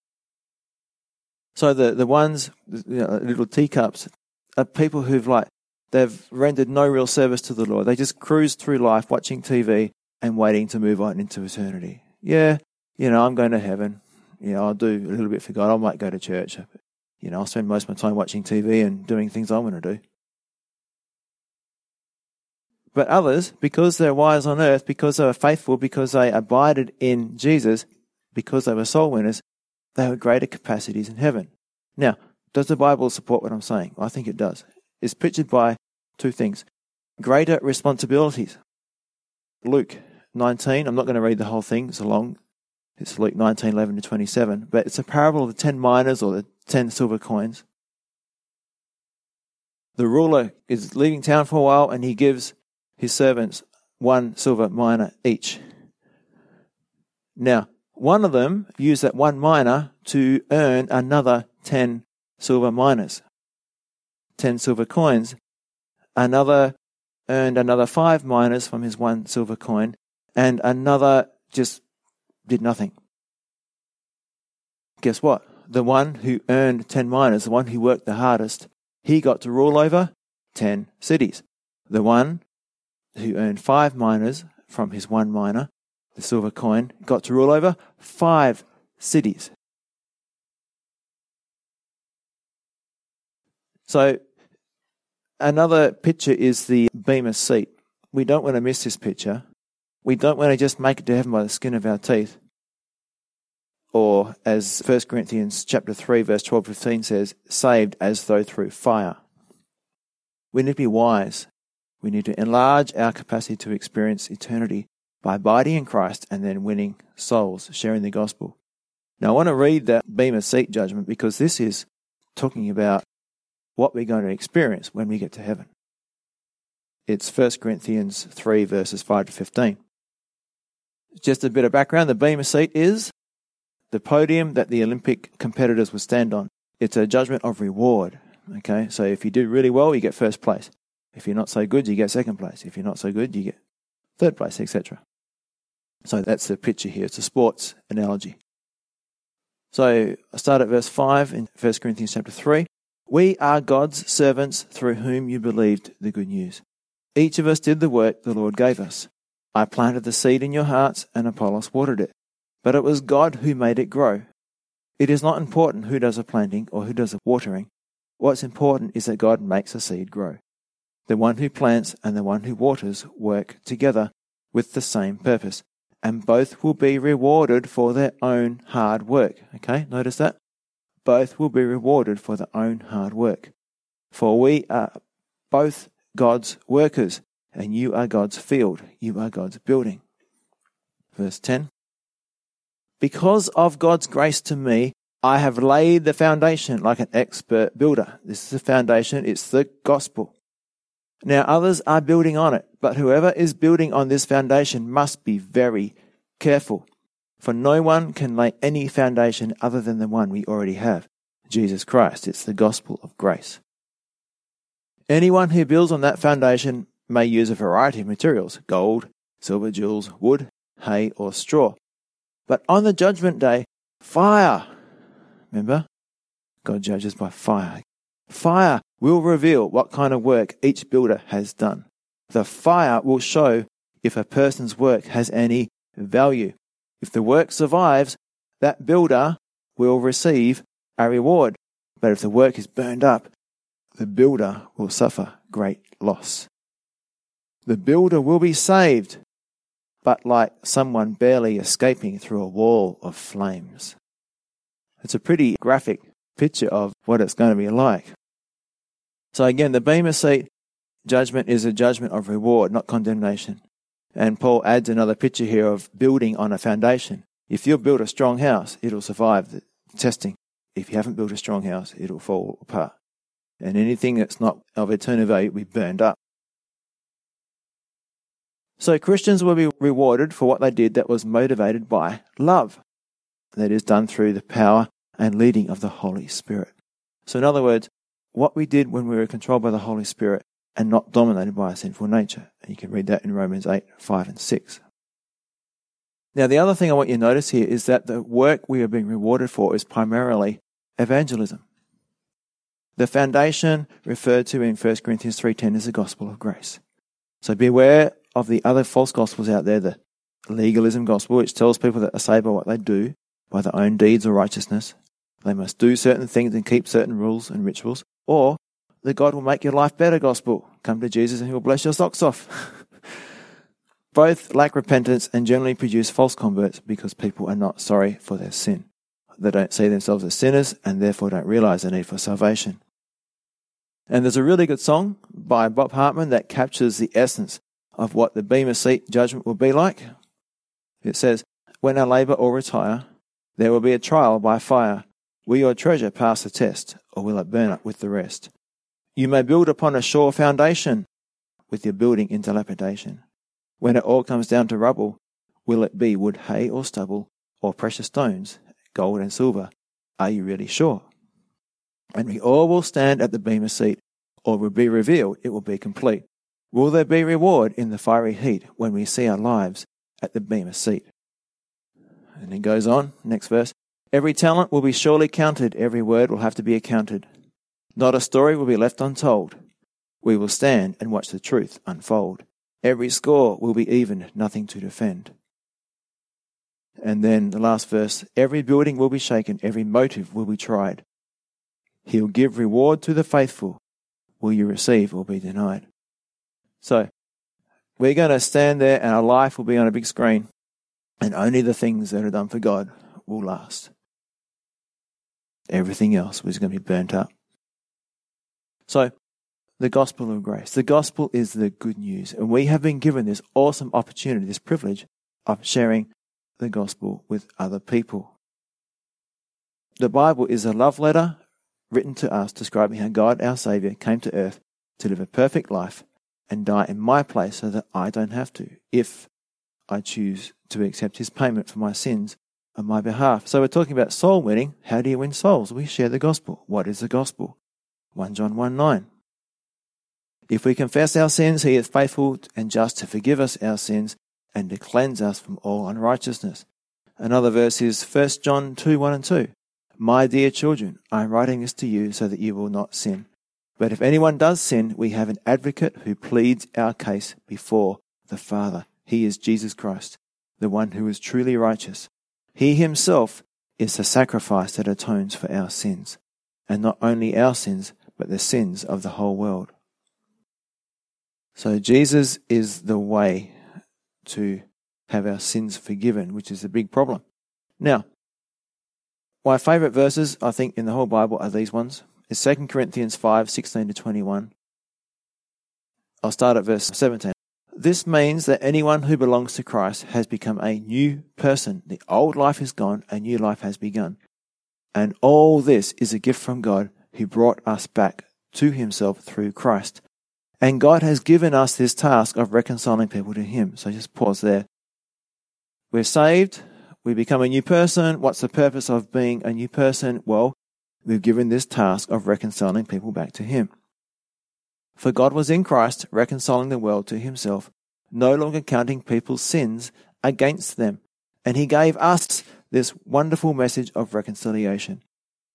So the, the ones, you know, little teacups, are people who've like They've rendered no real service to the Lord. They just cruise through life watching TV and waiting to move on into eternity. Yeah, you know, I'm going to heaven. You know, I'll do a little bit for God. I might go to church. You know, I'll spend most of my time watching TV and doing things I want to do. But others, because they're wise on earth, because they were faithful, because they abided in Jesus, because they were soul winners, they have greater capacities in heaven. Now, does the Bible support what I'm saying? I think it does. It's pictured by two things greater responsibilities. Luke 19, I'm not going to read the whole thing, it's a long. It's Luke 19, 11 to 27, but it's a parable of the 10 minas or the 10 silver coins. The ruler is leaving town for a while and he gives his servants one silver mina each. Now, one of them used that one mina to earn another 10 silver minas, 10 silver coins. Another earned another five minas from his one silver coin, and another just did nothing. Guess what? The one who earned 10 minas, the one who worked the hardest, he got to rule over 10 cities. The one who earned five minas from his one mina, the silver coin, got to rule over five cities. So, another picture is the Bema seat. We don't want to miss this picture. We don't want to just make it to heaven by the skin of our teeth. Or, as 1 Corinthians chapter 3, verse 12 15 says, saved as though through fire. We need to be wise. We need to enlarge our capacity to experience eternity by abiding in Christ and then winning souls, sharing the gospel. Now, I want to read that Bema seat judgment because this is talking about what we're going to experience when we get to heaven. It's 1 Corinthians 3, verses 5 to 15. Just a bit of background the Bema seat is the podium that the Olympic competitors would stand on. It's a judgment of reward. Okay, so if you do really well, you get first place. If you're not so good, you get second place. If you're not so good, you get third place, etc. So that's the picture here. It's a sports analogy. So I start at verse 5 in 1 Corinthians chapter 3. We are God's servants through whom you believed the good news. Each of us did the work the Lord gave us. I planted the seed in your hearts, and Apollos watered it. But it was God who made it grow. It is not important who does the planting or who does the watering. What's important is that God makes a seed grow. The one who plants and the one who waters work together with the same purpose, and both will be rewarded for their own hard work. Okay, notice that? Both will be rewarded for their own hard work. For we are both God's workers, and you are God's field, you are God's building. Verse 10 Because of God's grace to me, I have laid the foundation like an expert builder. This is the foundation, it's the gospel. Now others are building on it, but whoever is building on this foundation must be very careful. For no one can lay any foundation other than the one we already have Jesus Christ. It's the gospel of grace. Anyone who builds on that foundation may use a variety of materials gold, silver, jewels, wood, hay, or straw. But on the judgment day, fire. Remember? God judges by fire. Fire will reveal what kind of work each builder has done. The fire will show if a person's work has any value. If the work survives, that builder will receive a reward. But if the work is burned up, the builder will suffer great loss. The builder will be saved, but like someone barely escaping through a wall of flames. It's a pretty graphic picture of what it's going to be like. So again, the Bema seat judgment is a judgment of reward, not condemnation. And Paul adds another picture here of building on a foundation. If you build a strong house, it'll survive the testing. If you haven't built a strong house, it'll fall apart. And anything that's not of eternal value will be burned up. So Christians will be rewarded for what they did that was motivated by love. That is done through the power and leading of the Holy Spirit. So in other words, what we did when we were controlled by the Holy Spirit and not dominated by a sinful nature. And you can read that in Romans 8, 5 and 6. Now, the other thing I want you to notice here is that the work we are being rewarded for is primarily evangelism. The foundation referred to in 1 Corinthians 3.10 is the gospel of grace. So beware of the other false gospels out there, the legalism gospel, which tells people that are saved by what they do, by their own deeds or righteousness. They must do certain things and keep certain rules and rituals, or the God will make your life better gospel. Come to Jesus and he will bless your socks off. Both lack repentance and generally produce false converts because people are not sorry for their sin. They don't see themselves as sinners and therefore don't realize the need for salvation. And there's a really good song by Bob Hartman that captures the essence of what the Bema Seat judgment will be like. It says, When I labour or retire, there will be a trial by fire. Will your treasure pass the test, or will it burn up with the rest? You may build upon a sure foundation, with your building in dilapidation. When it all comes down to rubble, will it be wood, hay, or stubble, or precious stones, gold and silver? Are you really sure? And we all will stand at the Bema Seat, or will be revealed, it will be complete. Will there be reward in the fiery heat when we see our lives at the Bema Seat? And it goes on, next verse. Every talent will be surely counted, every word will have to be accounted. Not a story will be left untold. We will stand and watch the truth unfold. Every score will be even, nothing to defend. And then the last verse every building will be shaken, every motive will be tried. He'll give reward to the faithful. Will you receive or be denied? So, we're going to stand there and our life will be on a big screen, and only the things that are done for God will last. Everything else was going to be burnt up. So, the gospel of grace. The gospel is the good news, and we have been given this awesome opportunity, this privilege of sharing the gospel with other people. The Bible is a love letter written to us describing how God, our Saviour, came to earth to live a perfect life and die in my place so that I don't have to, if I choose to accept His payment for my sins on my behalf. So we're talking about soul winning. How do you win souls? We share the gospel. What is the gospel? 1 John 1 9. If we confess our sins, He is faithful and just to forgive us our sins and to cleanse us from all unrighteousness. Another verse is 1 John 2 1 and 2. My dear children, I am writing this to you so that you will not sin. But if anyone does sin, we have an advocate who pleads our case before the Father. He is Jesus Christ, the one who is truly righteous. He himself is the sacrifice that atones for our sins, and not only our sins, but the sins of the whole world. So Jesus is the way to have our sins forgiven, which is a big problem. Now, my favourite verses, I think, in the whole Bible are these ones. It's 2 Corinthians 5 16 to 21. I'll start at verse 17. This means that anyone who belongs to Christ has become a new person. The old life is gone, a new life has begun. And all this is a gift from God who brought us back to himself through Christ. And God has given us this task of reconciling people to him. So just pause there. We're saved, we become a new person. What's the purpose of being a new person? Well, we've given this task of reconciling people back to Him. For God was in Christ, reconciling the world to Himself, no longer counting people's sins against them. And He gave us this wonderful message of reconciliation.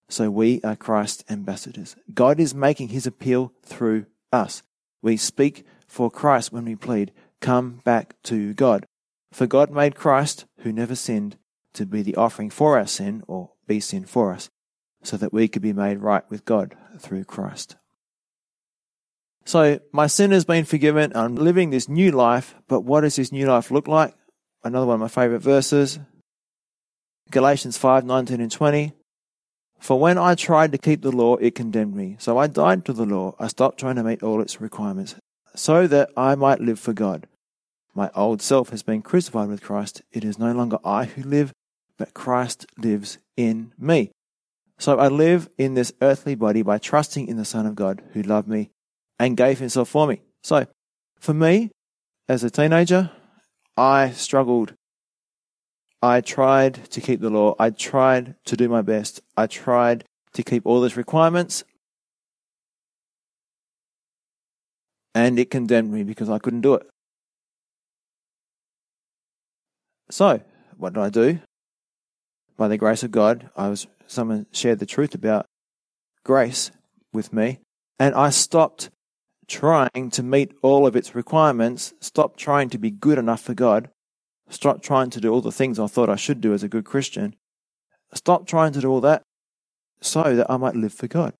So we are Christ's ambassadors. God is making His appeal through us. We speak for Christ when we plead, Come back to God. For God made Christ, who never sinned, to be the offering for our sin, or be sin for us, so that we could be made right with God through Christ. So, my sin has been forgiven. I'm living this new life, but what does this new life look like? Another one of my favorite verses Galatians 5 19 and 20. For when I tried to keep the law, it condemned me. So I died to the law. I stopped trying to meet all its requirements, so that I might live for God. My old self has been crucified with Christ. It is no longer I who live, but Christ lives in me. So I live in this earthly body by trusting in the Son of God who loved me and gave himself for me. So for me, as a teenager, I struggled. I tried to keep the law. I tried to do my best. I tried to keep all those requirements. And it condemned me because I couldn't do it. So, what did I do? by the grace of God, I was someone shared the truth about grace with me, and I stopped trying to meet all of its requirements, stopped trying to be good enough for God, stopped trying to do all the things I thought I should do as a good Christian, Stop trying to do all that so that I might live for God.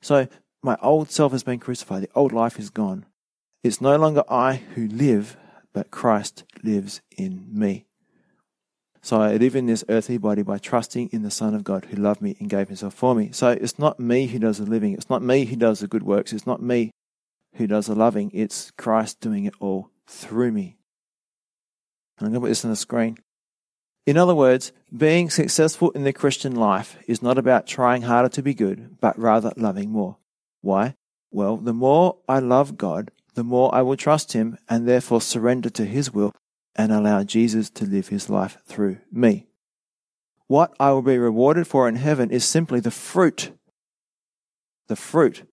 So my old self has been crucified. The old life is gone. It's no longer I who live, but Christ lives in me. So I live in this earthly body by trusting in the Son of God who loved me and gave himself for me. So it's not me who does the living. It's not me who does the good works. It's not me who does the loving. It's Christ doing it all through me. I'm going to put this on the screen. In other words, being successful in the Christian life is not about trying harder to be good, but rather loving more. Why? Well, the more I love God, the more I will trust Him and therefore surrender to His will and allow Jesus to live His life through me. What I will be rewarded for in heaven is simply the fruit, the fruit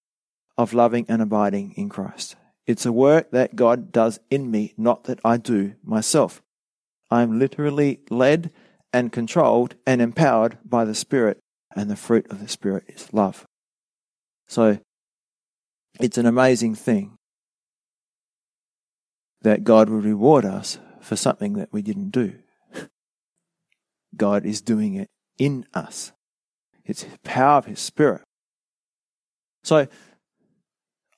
of loving and abiding in Christ. It's a work that God does in me, not that I do myself. I am literally led and controlled and empowered by the Spirit, and the fruit of the Spirit is love. So, it's an amazing thing that God will reward us for something that we didn't do. God is doing it in us. It's the power of His Spirit. So,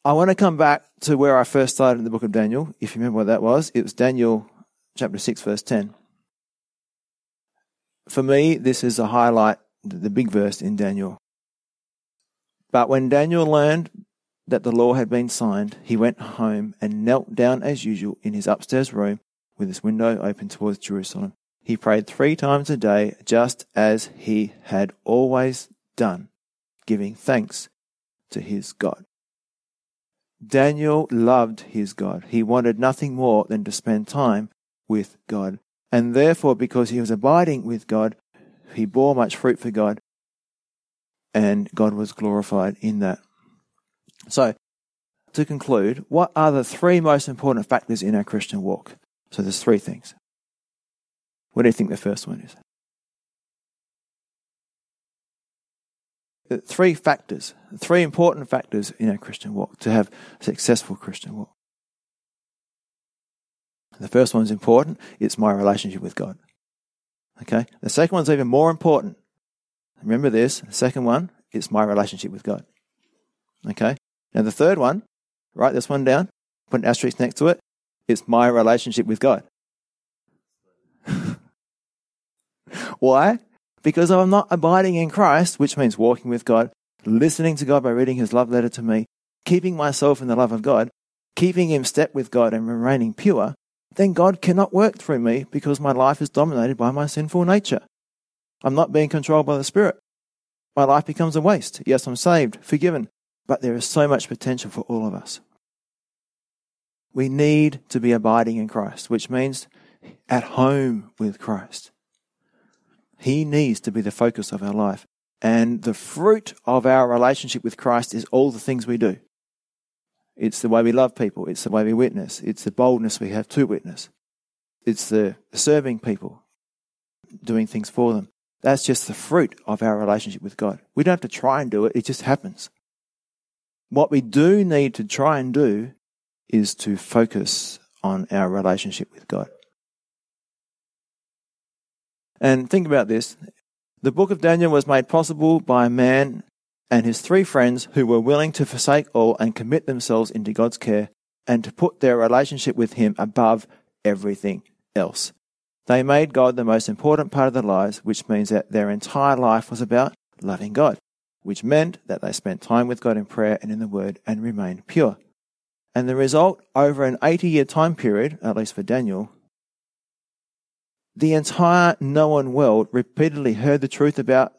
I want to come back to where I first started in the book of Daniel. If you remember what that was, it was Daniel chapter 6, verse 10. For me, this is a highlight, the big verse in Daniel. But when Daniel learned that the law had been signed, he went home and knelt down as usual in his upstairs room with his window open towards Jerusalem. He prayed three times a day, just as he had always done, giving thanks to his God. Daniel loved his God. He wanted nothing more than to spend time with God. And therefore, because he was abiding with God, he bore much fruit for God, and God was glorified in that. So, to conclude, what are the three most important factors in our Christian walk? So, there's three things. What do you think the first one is? Three factors, three important factors in our Christian walk to have a successful Christian walk. The first one's important. It's my relationship with God. Okay. The second one's even more important. Remember this. The second one, it's my relationship with God. Okay. Now the third one, write this one down, put an asterisk next to it. It's my relationship with God. Why? Because I'm not abiding in Christ, which means walking with God, listening to God by reading his love letter to me, keeping myself in the love of God, keeping in step with God and remaining pure, then God cannot work through me because my life is dominated by my sinful nature. I'm not being controlled by the Spirit. My life becomes a waste. Yes, I'm saved, forgiven, but there is so much potential for all of us. We need to be abiding in Christ, which means at home with Christ. He needs to be the focus of our life. And the fruit of our relationship with Christ is all the things we do. It's the way we love people. It's the way we witness. It's the boldness we have to witness. It's the serving people, doing things for them. That's just the fruit of our relationship with God. We don't have to try and do it, it just happens. What we do need to try and do is to focus on our relationship with God. And think about this. The book of Daniel was made possible by a man and his three friends who were willing to forsake all and commit themselves into God's care and to put their relationship with Him above everything else. They made God the most important part of their lives, which means that their entire life was about loving God, which meant that they spent time with God in prayer and in the Word and remained pure. And the result, over an 80 year time period, at least for Daniel, the entire known world repeatedly heard the truth about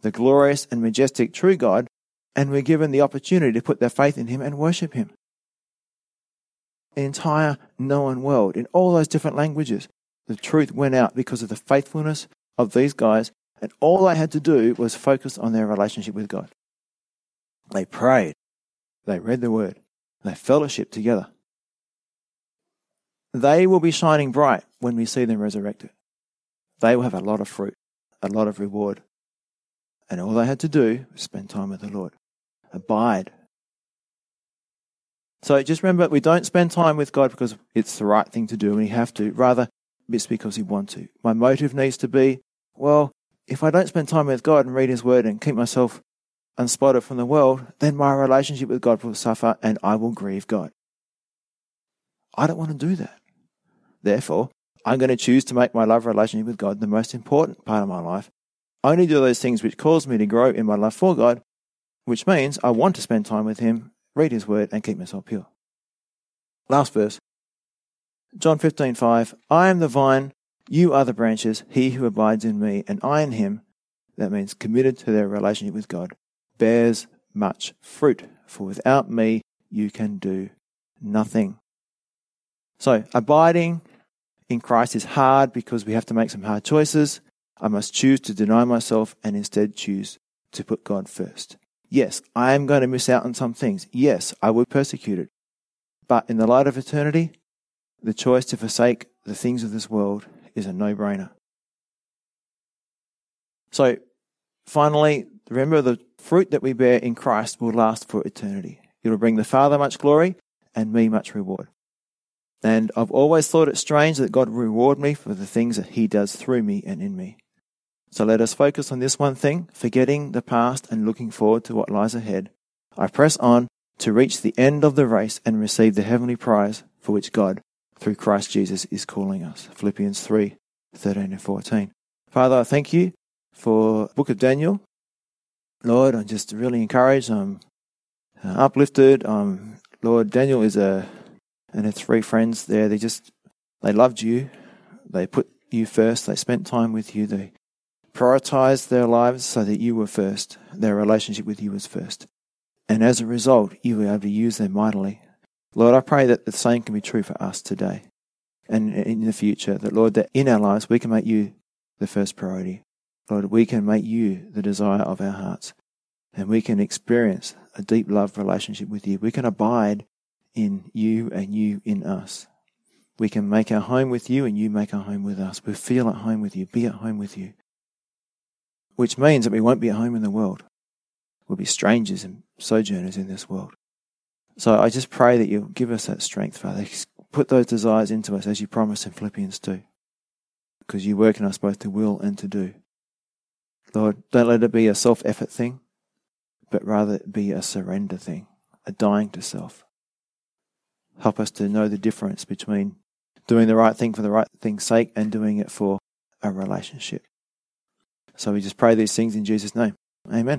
the glorious and majestic true God, and were given the opportunity to put their faith in Him and worship Him. The entire known world, in all those different languages, the truth went out because of the faithfulness of these guys, and all they had to do was focus on their relationship with God. They prayed, they read the Word, they fellowshiped together. They will be shining bright when we see them resurrected. They will have a lot of fruit, a lot of reward. And all they had to do was spend time with the Lord. Abide. So just remember, we don't spend time with God because it's the right thing to do and we have to. Rather, it's because we want to. My motive needs to be, well, if I don't spend time with God and read His Word and keep myself unspotted from the world, then my relationship with God will suffer and I will grieve God. I don't want to do that. Therefore, I'm going to choose to make my love relationship with God the most important part of my life. Only do those things which cause me to grow in my love for God, which means I want to spend time with Him, read His Word, and keep myself pure. Last verse. John 15:5 I am the vine, you are the branches, he who abides in me and I in him, that means committed to their relationship with God, bears much fruit, for without me you can do nothing. So, abiding in Christ is hard because we have to make some hard choices. I must choose to deny myself and instead choose to put God first. Yes, I am going to miss out on some things. Yes, I will be persecuted. But in the light of eternity, the choice to forsake the things of this world is a no brainer. So, finally, remember the fruit that we bear in Christ will last for eternity. It will bring the Father much glory and me much reward. And I've always thought it strange that God reward me for the things that He does through me and in me. So let us focus on this one thing, forgetting the past and looking forward to what lies ahead. I press on to reach the end of the race and receive the heavenly prize for which God through Christ Jesus is calling us. Philippians 3 13 and 14. Father, I thank you for book of Daniel. Lord, I'm just really encouraged. I'm uh, uplifted. Um, Lord, Daniel is a, and her three friends there, they just, they loved you. They put you first. They spent time with you. They prioritized their lives so that you were first. Their relationship with you was first. And as a result, you were able to use them mightily Lord, I pray that the same can be true for us today and in the future. That, Lord, that in our lives we can make you the first priority. Lord, we can make you the desire of our hearts and we can experience a deep love relationship with you. We can abide in you and you in us. We can make our home with you and you make our home with us. We feel at home with you, be at home with you. Which means that we won't be at home in the world. We'll be strangers and sojourners in this world. So I just pray that you'll give us that strength, Father. Put those desires into us as you promised in Philippians 2. Because you work in us both to will and to do. Lord, don't let it be a self effort thing, but rather be a surrender thing, a dying to self. Help us to know the difference between doing the right thing for the right thing's sake and doing it for a relationship. So we just pray these things in Jesus' name. Amen.